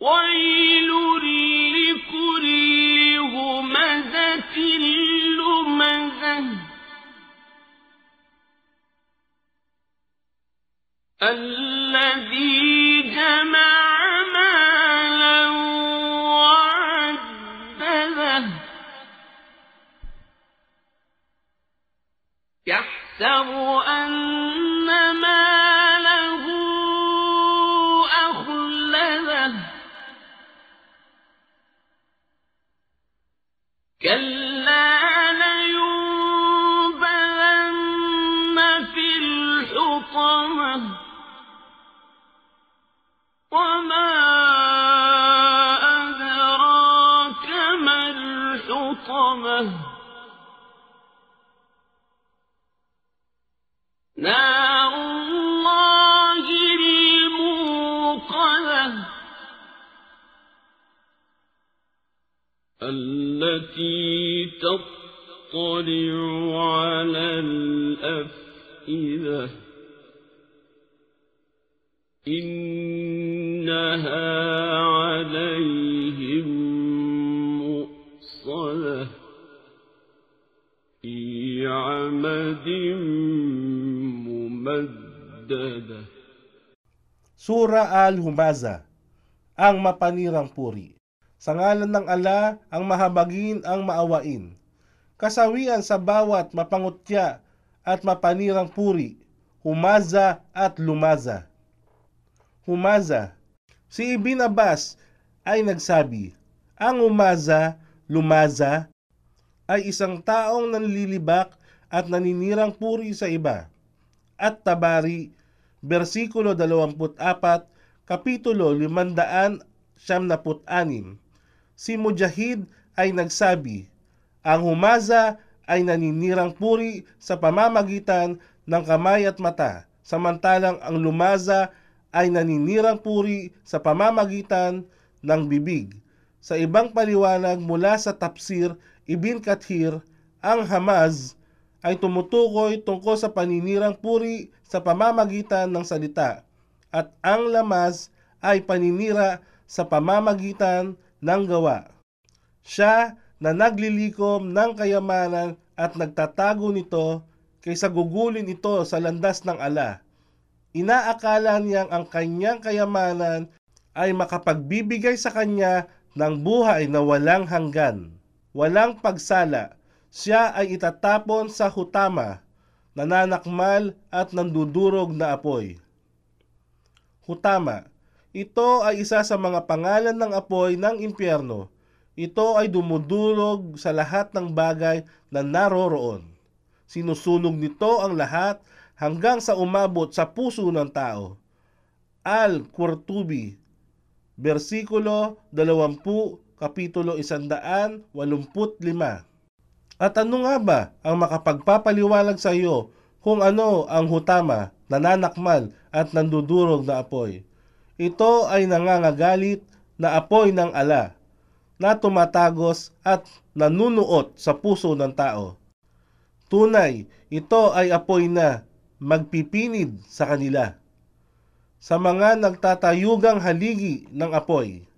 ويل لكل همزة لمزة الذي جمع مالا وعدده يحسب أن وما أدراك ما الحطمة؟ نار الله الموقدة. التي تطلع على الأفئدة. إنها عليهم مؤصدة في عمد ممددة Sura al-Humaza, ang mapanirang puri. Sa ngalan ng ala, ang mahabagin ang maawain. Kasawian sa bawat mapangutya at mapanirang puri, humaza at lumaza. Humaza. Si Ibn Abbas ay nagsabi, ang umaza, lumaza, ay isang taong nanlilibak at naninirang puri sa iba. At Tabari, versikulo 24, kapitulo 576. Si Mujahid ay nagsabi, ang humaza ay naninirang puri sa pamamagitan ng kamay at mata, samantalang ang lumaza ay naninirang puri sa pamamagitan ng bibig. Sa ibang paliwanag mula sa tafsir Ibn Kathir, ang hamaz ay tumutukoy tungkol sa paninirang puri sa pamamagitan ng salita at ang lamaz ay paninira sa pamamagitan ng gawa. Siya na naglilikom ng kayamanan at nagtatago nito kaysa gugulin ito sa landas ng ala. Inaakala niyang ang kanyang kayamanan ay makapagbibigay sa kanya ng buhay na walang hanggan. Walang pagsala, siya ay itatapon sa hutama, nananakmal at nandudurog na apoy. Hutama, ito ay isa sa mga pangalan ng apoy ng impyerno. Ito ay dumudurog sa lahat ng bagay na naroroon. Sinusunog nito ang lahat hanggang sa umabot sa puso ng tao. Al-Qurtubi, versikulo 20, kapitulo 185. At ano nga ba ang makapagpapaliwalag sa iyo kung ano ang hutama, nananakmal at nandudurog na apoy? Ito ay nangangagalit na apoy ng ala na tumatagos at nanunuot sa puso ng tao. Tunay, ito ay apoy na magpipinid sa kanila. Sa mga nagtatayugang haligi ng apoy,